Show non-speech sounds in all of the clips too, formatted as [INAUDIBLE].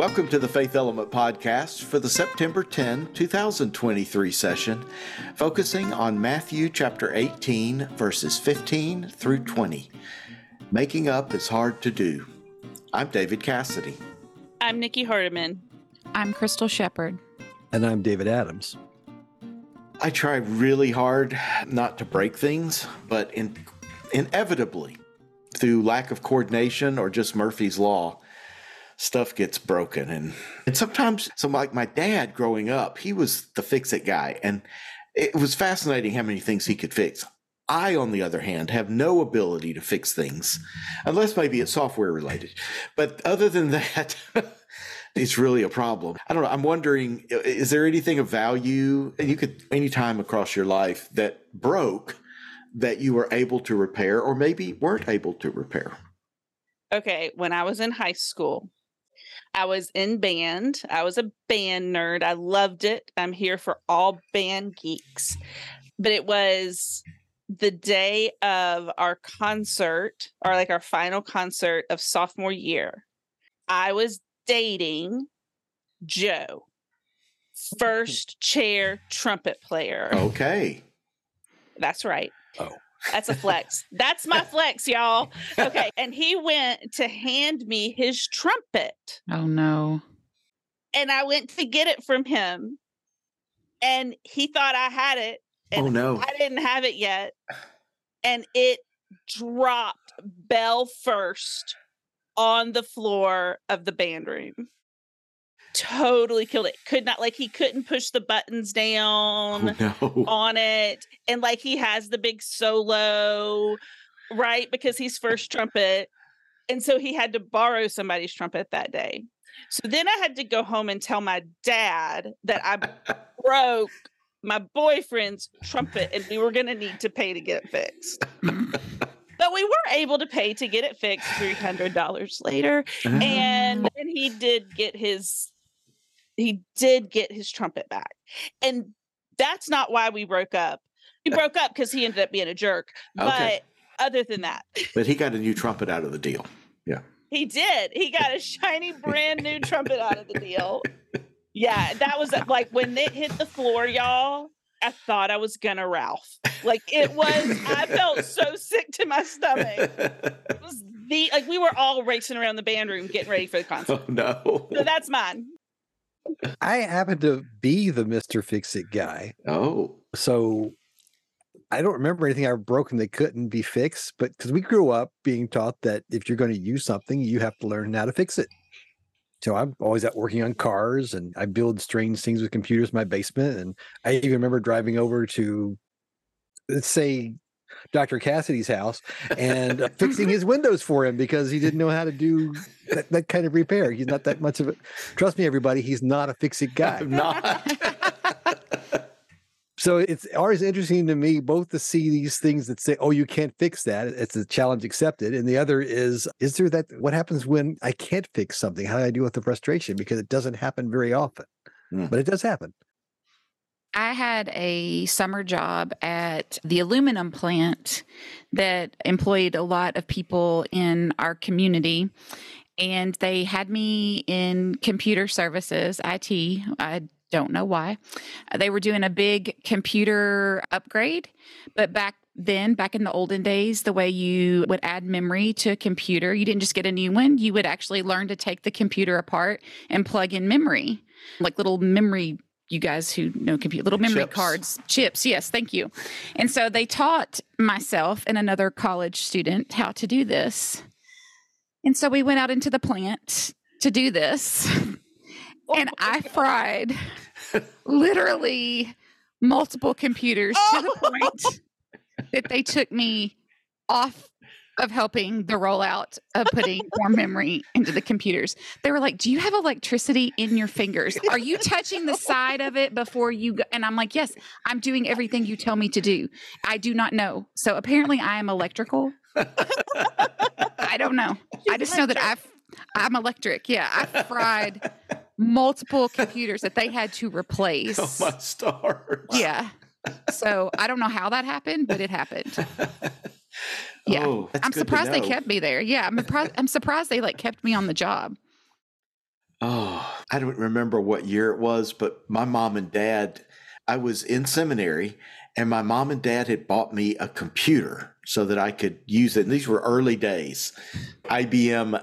Welcome to the Faith Element Podcast for the September 10, 2023 session, focusing on Matthew chapter 18, verses 15 through 20. Making up is hard to do. I'm David Cassady. I'm Nikki Hardeman. I'm Crystal Shepherd. And I'm David Adams. I try really hard not to break things, but in, inevitably, through lack of coordination or just Murphy's Law, stuff gets broken and and sometimes so like my dad growing up he was the fix it guy and it was fascinating how many things he could fix. I on the other hand have no ability to fix things unless maybe it's software related. But other than [LAUGHS] that it's really a problem. I don't know i'm wondering is there anything of value and you could anytime across your life that broke that you were able to repair or maybe weren't able to repair? Okay, when I was in high school, I was in band. I was a band nerd. I loved it. I'm here for all band geeks. But it was the day of our concert, or like our final concert of sophomore year. I was dating Joe, hmm. first chair trumpet player. okay That's right. Oh. That's a flex. That's my flex, y'all. Okay. [LAUGHS] And he went to hand me his trumpet. Oh no. And I went to get it from him. And he thought I had it. Oh, and oh no I didn't have it yet. And it dropped bell first on the floor of the band room. Totally killed it. Could not, like, he couldn't push the buttons oh, down oh, no. on it and like he has the big solo right? Because he's first trumpet and so he had to borrow somebody's trumpet that day. So then i had to go home and tell my dad that i [LAUGHS] broke my boyfriend's trumpet and we were going to need to pay to get it fixed. But we were able to pay to get it fixed $300 later oh. and then he did get his he did get his trumpet back. And that's not why we broke up. We eh. broke up because he ended up being a jerk Okay. but other than that [LAUGHS] But he got a new trumpet out of the deal. Yeah. He did. He got a shiny brand new trumpet out of the deal. Yeah that was uh, like when it hit the floor y'all i thought i was gonna ralph. Like it was i felt so sick to my stomach. It was the like we were all racing around the band room getting ready for the concert. Oh no. so that's mine I happen to be the Mr. Fix It guy. Oh. So I don't remember anything I've broken that couldn't be fixed, but because we grew up being taught that if you're going to use something, you have to learn how to fix it. So I'm always out working on cars and I build strange things with computers in my basement. And I even remember driving over to, let's say, Dr. Cassady's house and uh, fixing [LAUGHS] his windows for him because he didn't know how to do that, that kind of repair. He's not that much of a, trust me, everybody, he's not a fix it guy. I'm [LAUGHS] not. [LAUGHS] So it's always interesting to me both to see these things that say, "Oh, you can't fix that." It's a challenge accepted, and the other is, is there that? What happens when I can't fix something? How do I deal with the frustration? Because it doesn't happen very often, Hmm. but it does happen. I had a summer job at the aluminum plant that employed a lot of people in our community. And they had me in computer services, IT. I don't know why. They were doing a big computer upgrade. But back then, back in the olden days, the way you would add memory to a computer, you didn't just get a new one. You would actually learn to take the computer apart and plug in memory, like little memory you guys who know computer little memory Chips. cards. Chips yes thank you. And so they taught myself and another college student how to do this. And so we went out into the plant to do this. [LAUGHS] And i fried literally multiple computers to the oh. point that they took me off of helping the rollout of putting [LAUGHS] more memory into the computers. They were like, "Do you have electricity in your fingers? Are you touching the side of it before you go?" And I'm like, "Yes, I'm doing everything you tell me to do. I do not know. So apparently I am electrical. I don't know. [LAUGHS] I just know that I've I'm electric. Yeah, I fried multiple computers that they had to [LAUGHS] oh, replace. oh my stars. Yeah. So I don't know how that happened, but it happened. Yeah. Oh, that's I'm good to surprised they kept me there. Yeah, I'm surprised. I'm surprised they like kept me on the job. oh, I don't remember what year it was, but my mom and dad, I was in seminary and my mom and dad had bought me a computer so that I could use it. And these were early days, IBM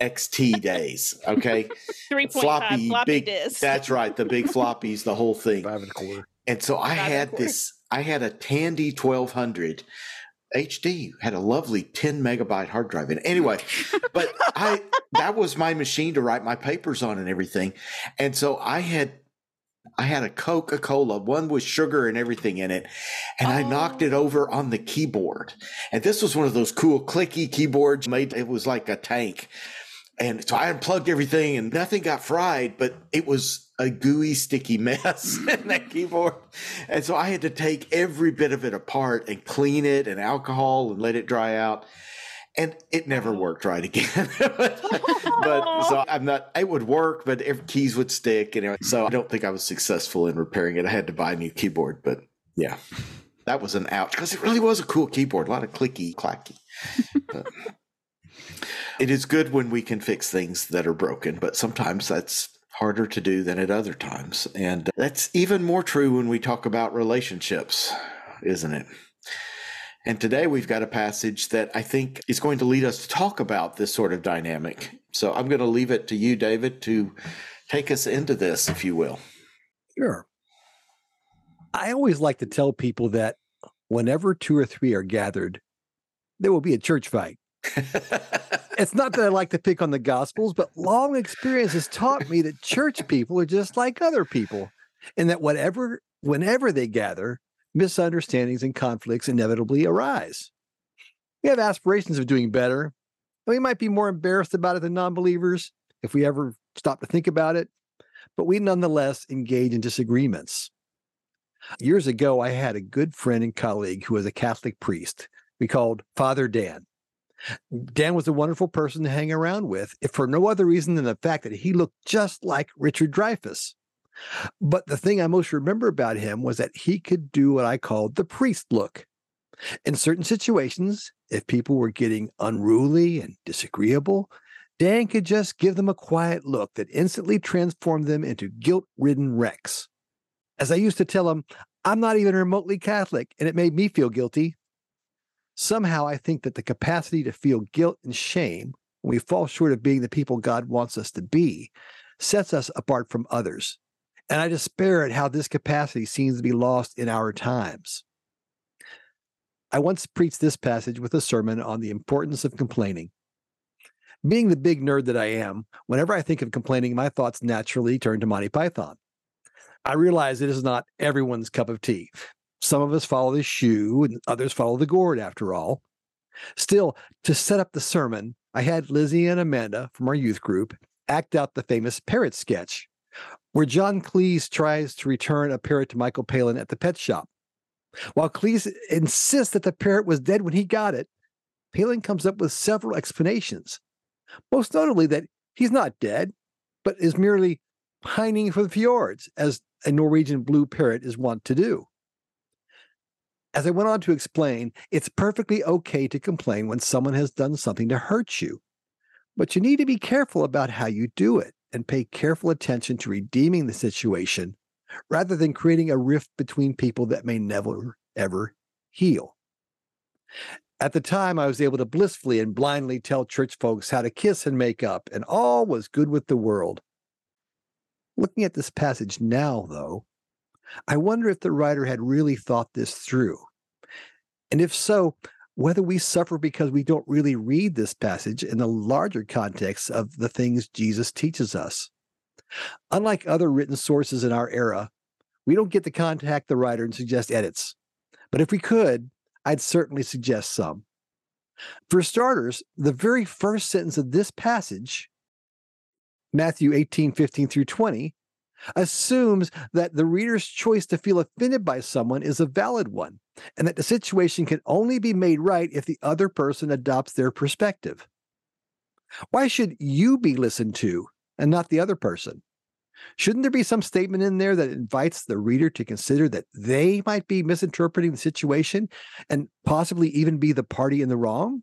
XT days. Okay. [LAUGHS] 3.5 Floppy, floppy, big- disk. That's right. The big floppies, the whole thing. Five and a quarter. And so I Five had quarter. this, I had a Tandy 1200 HD, had a lovely 10 megabyte hard drive in it. Anyway, but I, that was my machine to write my papers on and everything. And so I had, I had a Coca Cola, one with sugar and everything in it. And I knocked it Oh. over on the keyboard. And this was one of those cool clicky keyboards made, it was like a tank. And so I unplugged everything and nothing got fried, but it was a gooey, sticky mess [LAUGHS] in that keyboard. And so I had to take every bit of it apart and clean it and alcohol and let it dry out. And it never worked right again. but, [LAUGHS] but so I'm not, it would work, but every keys would stick. And so I don't think I was successful in repairing it. I had to buy a new keyboard, but yeah, that was an ouch because it really was a cool keyboard, a lot of clicky, clacky. But [LAUGHS] it is good when we can fix things that are broken, but sometimes that's harder to do than at other times. And that's even more true when we talk about relationships, isn't it? And today we've got a passage that I think is going to lead us to talk about this sort of dynamic. So I'm going to leave it to you, David, to take us into this, if you will. Sure. I always like to tell people that whenever two or three are gathered, there will be a church fight. [LAUGHS] It's not that I like to pick on the Gospels, but long experience has taught me that church people are just like other people, and that whatever, whenever they gather, misunderstandings and conflicts inevitably arise. We have aspirations of doing better, and we might be more embarrassed about it than non-believers if we ever stop to think about it. But we nonetheless engage in disagreements. Years ago, I had a good friend and colleague who was a Catholic priest we called Father Dan. Dan was a wonderful person to hang around with, if for no other reason than the fact that he looked just like Richard Dreyfuss. But the thing I most remember about him was that he could do what I called the priest look. In certain situations, if people were getting unruly and disagreeable, Dan could just give them a quiet look that instantly transformed them into guilt ridden wrecks. As I used to tell him, I'm not even remotely Catholic, and it made me feel guilty. Somehow, I think that the capacity to feel guilt and shame when we fall short of being the people God wants us to be sets us apart from others. And I despair at how this capacity seems to be lost in our times. I once preached this passage with a sermon on the importance of complaining. Being the big nerd that I am, whenever I think of complaining, my thoughts naturally turn to Monty Python. I realize it is not everyone's cup of tea. Some of us follow the shoe and others follow the gourd, after all. Still, to set up the sermon, I had Lizzie and Amanda from our youth group act out the famous parrot sketch, where John Cleese tries to return a parrot to Michael Palin at the pet shop. While Cleese insists that the parrot was dead when he got it, Palin comes up with several explanations, most notably that he's not dead, but is merely pining for the fjords, as a Norwegian blue parrot is wont to do. As I went on to explain, it's perfectly okay to complain when someone has done something to hurt you, but you need to be careful about how you do it and pay careful attention to redeeming the situation rather than creating a rift between people that may never, ever heal. At the time, I was able to blissfully and blindly tell church folks how to kiss and make up, and all was good with the world. Looking at this passage now, though, I wonder if the writer had really thought this through. And if so, whether we suffer because we don't really read this passage in the larger context of the things Jesus teaches us. Unlike other written sources in our era, we don't get to contact the writer and suggest edits. But if we could, I'd certainly suggest some. For starters, the very first sentence of this passage, Matthew 18, 15 through 20, assumes that the reader's choice to feel offended by someone is a valid one, and that the situation can only be made right if the other person adopts their perspective. Why should you be listened to and not the other person? Shouldn't there be some statement in there that invites the reader to consider that they might be misinterpreting the situation and possibly even be the party in the wrong?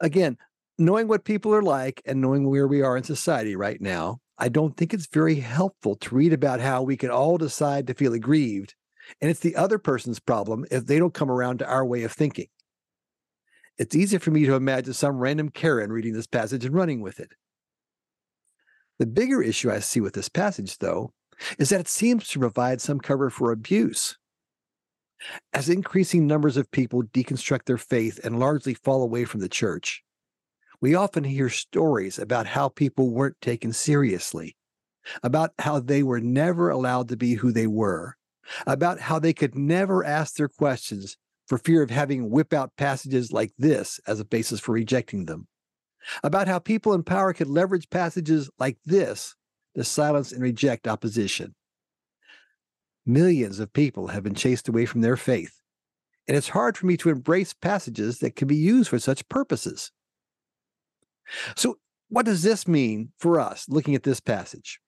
Again, knowing what people are like and knowing where we are in society right now, I don't think it's very helpful to read about how we can all decide to feel aggrieved. And it's the other person's problem if they don't come around to our way of thinking. It's easy for me to imagine some random Karen reading this passage and running with it. The bigger issue I see with this passage, though, is that it seems to provide some cover for abuse. As increasing numbers of people deconstruct their faith and largely fall away from the church, we often hear stories about how people weren't taken seriously, about how they were never allowed to be who they were, about how they could never ask their questions for fear of having whip out passages like this as a basis for rejecting them, about how people in power could leverage passages like this to silence and reject opposition. Millions of people have been chased away from their faith, and it's hard for me to embrace passages that can be used for such purposes. So, what does this mean for us looking at this passage?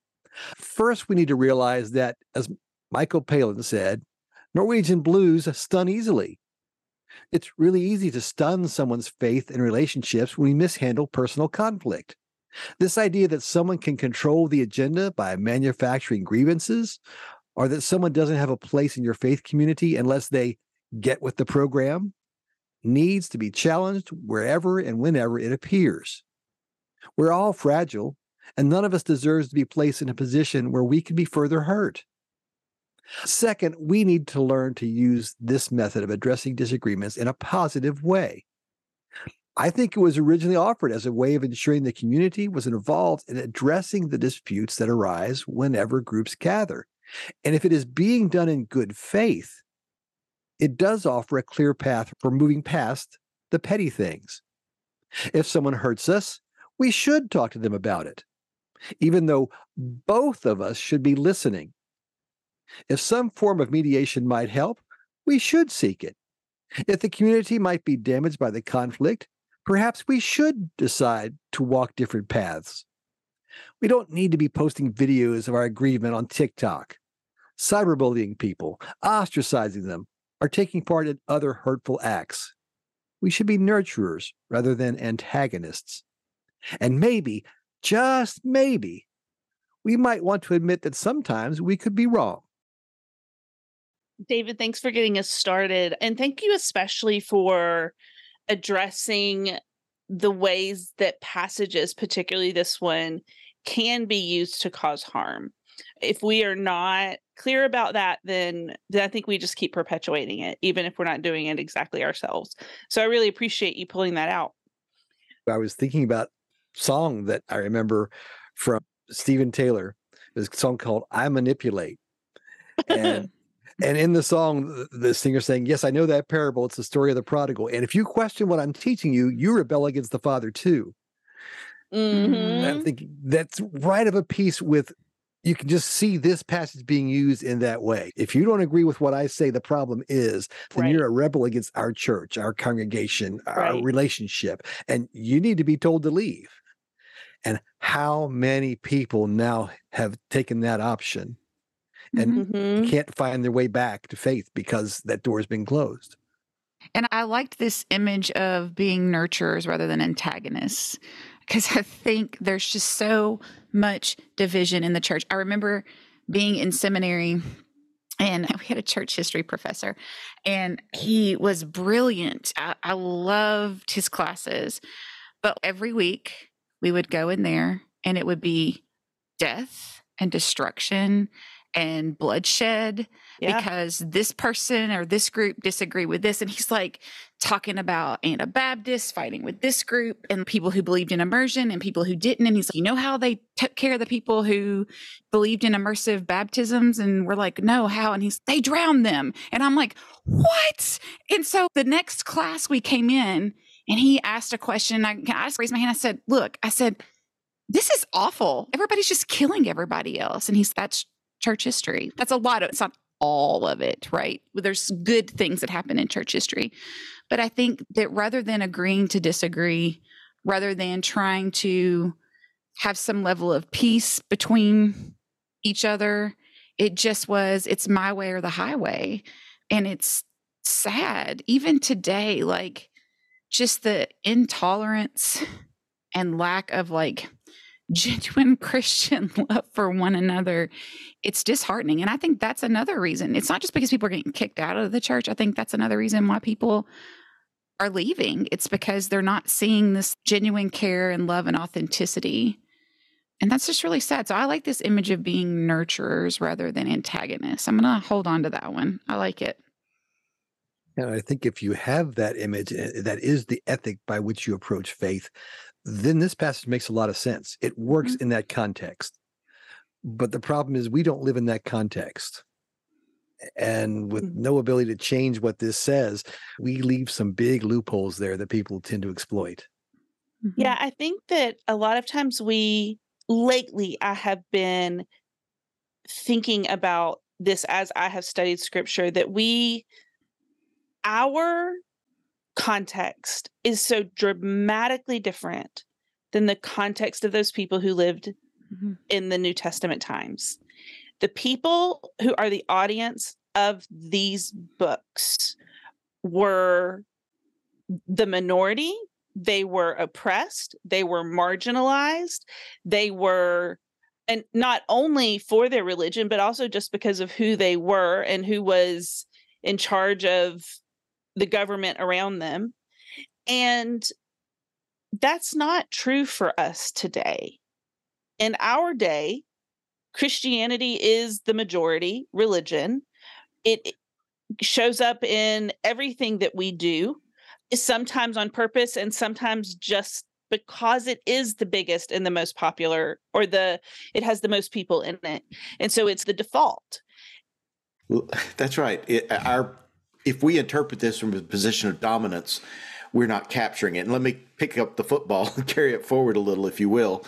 First, we need to realize that, as Michael Palin said, Norwegian blues stun easily. It's really easy to stun someone's faith in relationships when we mishandle personal conflict. This idea that someone can control the agenda by manufacturing grievances, or that someone doesn't have a place in your faith community unless they get with the program, needs to be challenged wherever and whenever it appears. We're all fragile, and none of us deserves to be placed in a position where we can be further hurt. Second, we need to learn to use this method of addressing disagreements in a positive way. I think it was originally offered as a way of ensuring the community was involved in addressing the disputes that arise whenever groups gather. And if it is being done in good faith, it does offer a clear path for moving past the petty things. If someone hurts us, we should talk to them about it, even though both of us should be listening if some form of mediation might help, we should seek it. If the community might be damaged by the conflict, perhaps we should decide to walk different paths. We don't need to be posting videos of our agreement on TikTok, cyberbullying people, ostracizing them, or taking part in other hurtful acts. We should be nurturers rather than antagonists. And maybe, just maybe, we might want to admit that sometimes we could be wrong. David, thanks for getting us started. And thank you especially for addressing the ways that passages, particularly this one, can be used to cause harm. If we are not clear about that, then, then I think we just keep perpetuating it, even if we're not doing it exactly ourselves. So I really appreciate you pulling that out. I was thinking about song that I remember from Stephen Taylor. This song called "I Manipulate," and [LAUGHS] and in the song, the singer saying, Yes, I know that parable. It's the story of the prodigal. And if you question what I'm teaching you, you rebel against the Father too. Mm-hmm. I'm thinking that's right of a piece with you can just see this passage being used in that way. If you don't agree with what I say, the problem is, then Right. you're a rebel against our church, our congregation, our Right. relationship, and you need to be told to leave. And how many people now have taken that option and Mhm. can't find their way back to faith because that door has been closed? And I liked this image of being nurturers rather than antagonists because I think there's just so much division in the church. I remember being in seminary and [LAUGHS] we had a church history professor and he was brilliant. I, I loved his classes. But every week we would go in there and it would be death and destruction and bloodshed Yeah. because this person or this group disagree with this and he's like talking about anabaptists fighting with this group and people who believed in immersion and people who didn't and he's like you know how they took care of the people who believed in immersive baptisms? And we're like no how? And he's they drowned them. And i'm like what? And so the next class we came in and he asked a question i, I just raised my hand i said look i said this is awful everybody's just killing everybody else and he's that's church history that's a lot of it's not all of it, right? There's good things that happen in church history. But I think that rather than agreeing to disagree, rather than trying to have some level of peace between each other, it just was, it's my way or the highway. And it's sad, even today, like just the intolerance and lack of like [LAUGHS] genuine Christian [LAUGHS] love for one another, it's disheartening. And I think that's another reason. It's not just because people are getting kicked out of the church. I think that's another reason why people are leaving. It's because they're not seeing this genuine care and love and authenticity. And that's just really sad. So I like this image of being nurturers rather than antagonists. I'm going to hold on to that one. I like it. And I think if you have that image, eh, that is the ethic by which you approach faith, then this passage makes a lot of sense. It works Mhm. in that context. But the problem is, we don't live in that context. And with Mhm. no ability to change what this says, we leave some big loopholes there that people tend to exploit. Yeah, I think that a lot of times we lately I have been thinking about this as I have studied scripture that we our context is so dramatically different than the context of those people who lived Mhm. in the New Testament times. The people who are the audience of these books were the minority, they were oppressed, they were marginalized, they were and not only for their religion but also just because of who they were and who was in charge of the government around them. And that's not true for us today. In our day, Christianity is the majority religion. It shows up in everything that we do, sometimes on purpose and sometimes just because it is the biggest and the most popular or the it has the most people in it. And so it's the default. [SIGHS] That's right. It, our if we interpret this from a position of dominance, we're not capturing it. And let me pick up the football and [LAUGHS] carry it forward a little, if you will.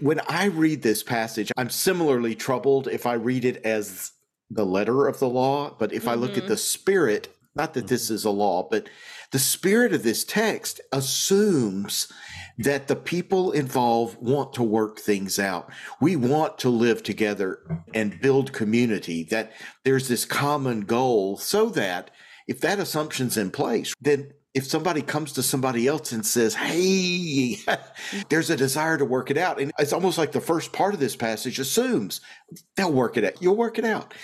When I read this passage, I'm similarly troubled if I read it as the letter of the law, but if I look at Mhm. the spirit, not that this mm-hmm. is a law, but the spirit of this text assumes that the people involved want to work things out. We want to live together and build community, that there's this common goal, so that if that assumption's in place, then if somebody comes to somebody else and says, Hey, [LAUGHS] there's a desire to work it out. And it's almost like the first part of this passage assumes they'll work it out. You'll work it out.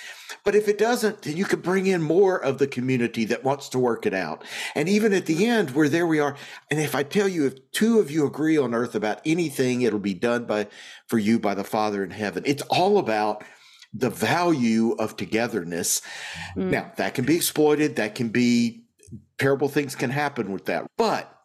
But if it doesn't, then you can bring in more of the community that wants to work it out. And even at the end, where there we are, and if I tell you, if two of you agree on earth about anything, it'll be done by for you by the Father in heaven. It's all about the value of togetherness. Mm. Now, that can be exploited, that can be terrible things can happen with that. But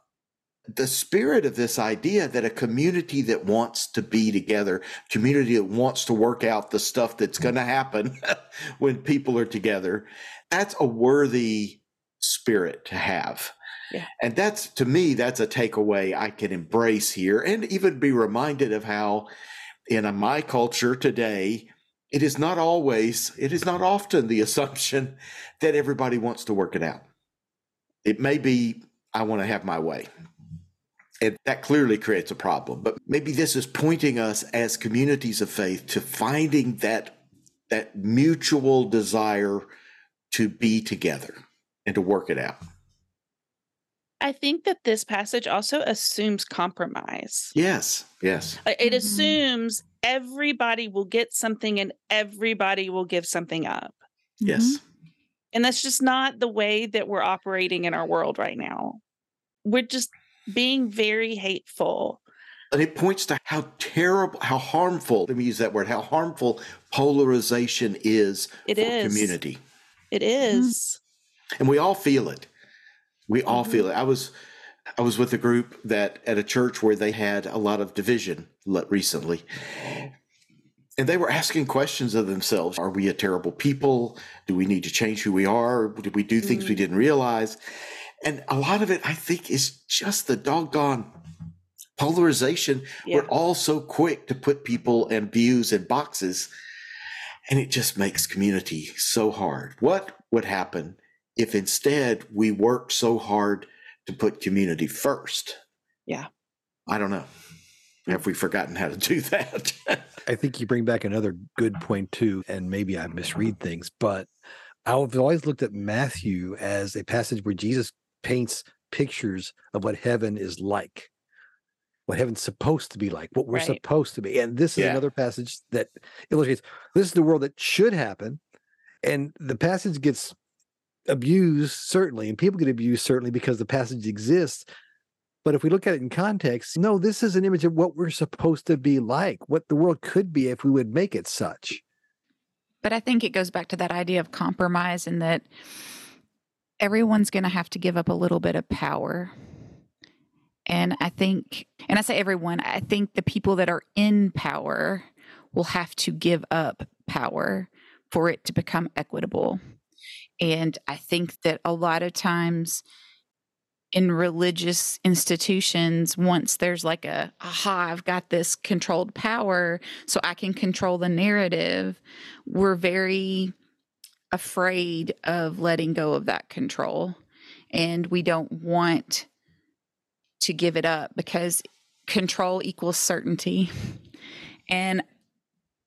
the spirit of this idea that a community that wants to be together, community that wants to work out the stuff that's going to happen [LAUGHS] when people are together, that's a worthy spirit to have. Yeah. And that's to me, that's a takeaway I can embrace here and even be reminded of how in my culture today, it is not always, it is not often the [LAUGHS] assumption that everybody wants to work it out. It may be, I want to have my way. And that clearly creates a problem. But maybe this is pointing us as communities of faith to finding that that mutual desire to be together and to work it out. I think that this passage also assumes compromise. Yes, yes. Like, It Mhm. assumes everybody will get something and everybody will give something up. Yes. And that's just not the way that we're operating in our world right now. We're just being very hateful. And it points to how terrible, how harmful, let me use that word, how harmful polarization is It for is. community. It is. and we all feel it we all Mhm. feel it i was i was with a group that at a church where they had a lot of division recently and they were asking questions of themselves. Are we a terrible people? Do we need to change who we are? Did we do things we Mm. didn't realize? And a lot of it i think is just the doggone polarization. Yeah. we're all so quick to put people and views in boxes and it just makes community so hard. What would happen if instead we worked so hard to put community first? Yeah. i don't know have we forgotten how to do [LAUGHS] that I think you bring back another good point too, and maybe I misread things, but I've always looked at Matthew as a passage where Jesus paints pictures of what heaven is like. what heaven's supposed to be like, what we're Right. supposed to be. And this is Yeah. another passage that illustrates this is the world that should happen. And the passage gets abused, certainly, and people get abused, certainly, because the passage exists. But if we look at it in context, no, this is an image of what we're supposed to be like, what the world could be if we would make it such. But I think it goes back to that idea of compromise and that everyone's going to have to give up a little bit of power. And I think, and I say everyone, I think the people that are in power will have to give up power for it to become equitable. And I think that a lot of times in religious institutions, once there's like a, aha, I've got this controlled power, so I can control the narrative, we're very afraid of letting go of that control. And we don't want to give it up because control equals certainty. And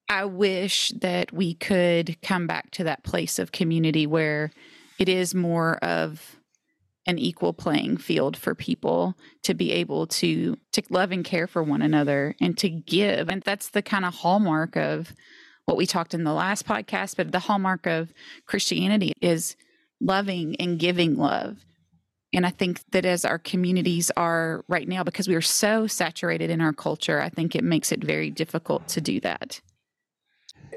I wish that we could come back to that place of community where it is more of an equal playing field for people to be able to to love and care for one another and to give. And that's the kind of hallmark of what we talked in the last podcast but the hallmark of Christianity is loving and giving love. And I think that as our communities are right now because we are so saturated in our culture I think it makes it very difficult to do that.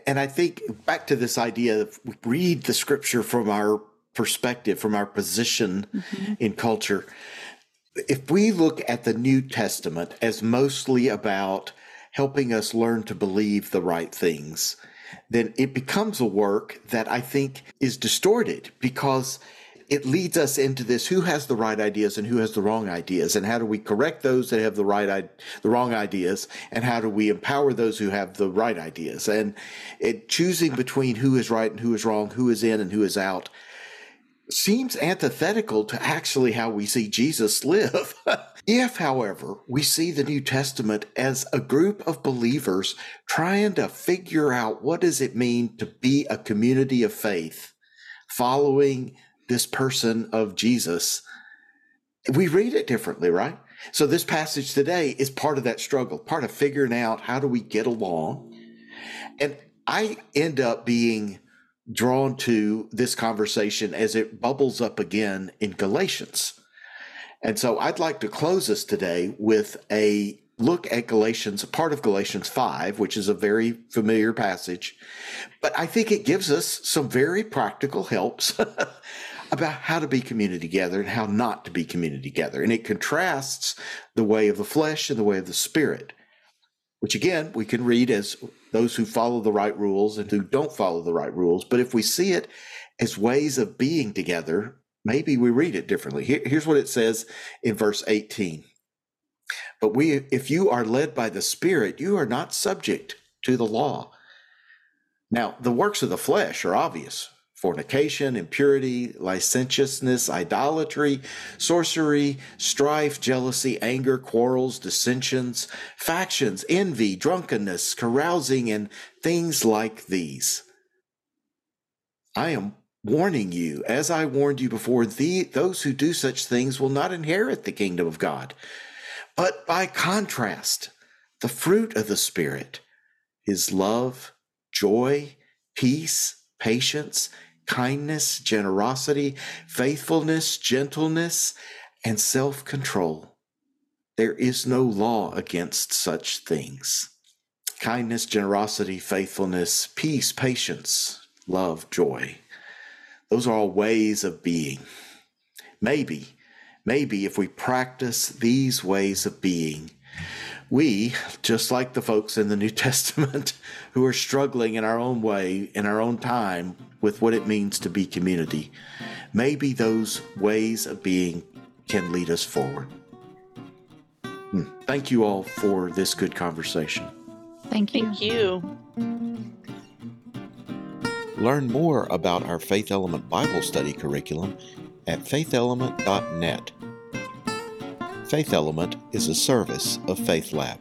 And I think back to this idea of read the scripture from our perspective, from our position mm-hmm. in culture. If we look at the New Testament as mostly about helping us learn to believe the right things, then it becomes a work that I think is distorted because it leads us into this who has the right ideas and who has the wrong ideas? And how do we correct those that have the right the wrong ideas? And how do we empower those who have the right ideas? And it choosing between who is right and who is wrong who is in and who is out seems antithetical to actually how we see Jesus live. [LAUGHS] if, however, we see the New Testament as a group of believers trying to figure out what does it mean to be a community of faith following this person of Jesus, we read it differently, right? So this passage today is part of that struggle, part of figuring out how do we get along. And I end up being drawn to this conversation as it bubbles up again in Galatians. And so I'd like to close us today with a look at Galatians, part of Galatians 5, which is a very familiar passage. But I think it gives us some very practical helps [LAUGHS] about how to be community together and how not to be community together. And it contrasts the way of the flesh and the way of the spirit, which again, we can read as those who follow the right rules and who don't follow the right rules. But if we see it as ways of being together, maybe we read it differently. Here- here's what it says in verse 18. But we, if you are led by the Spirit, you are not subject to the law. Now, the works of the flesh are obvious fornication, impurity, licentiousness, idolatry, sorcery, strife, jealousy, anger, quarrels, dissensions, factions, envy, drunkenness, carousing, and things like these. I am warning you, as I warned you before, the, those who do such things will not inherit the kingdom of God. But by contrast, the fruit of the Spirit is love, joy, peace, patience, kindness, generosity, faithfulness, gentleness, and self control. There is no law against such things. Kindness, generosity, faithfulness, peace, patience, love, joy. Those are all ways of being. Maybe, maybe if we practice these ways of being, we, just like the folks in the New [LAUGHS] Testament who are struggling in our own way, in our own time, with what it means to be community, maybe those ways of being can lead us forward. Hmm. Thank you all for this good conversation. Thank you. Thank you. Learn more about our Faith Element Bible Study curriculum at faithelement.net. Faith Element is a service of Faith Lab.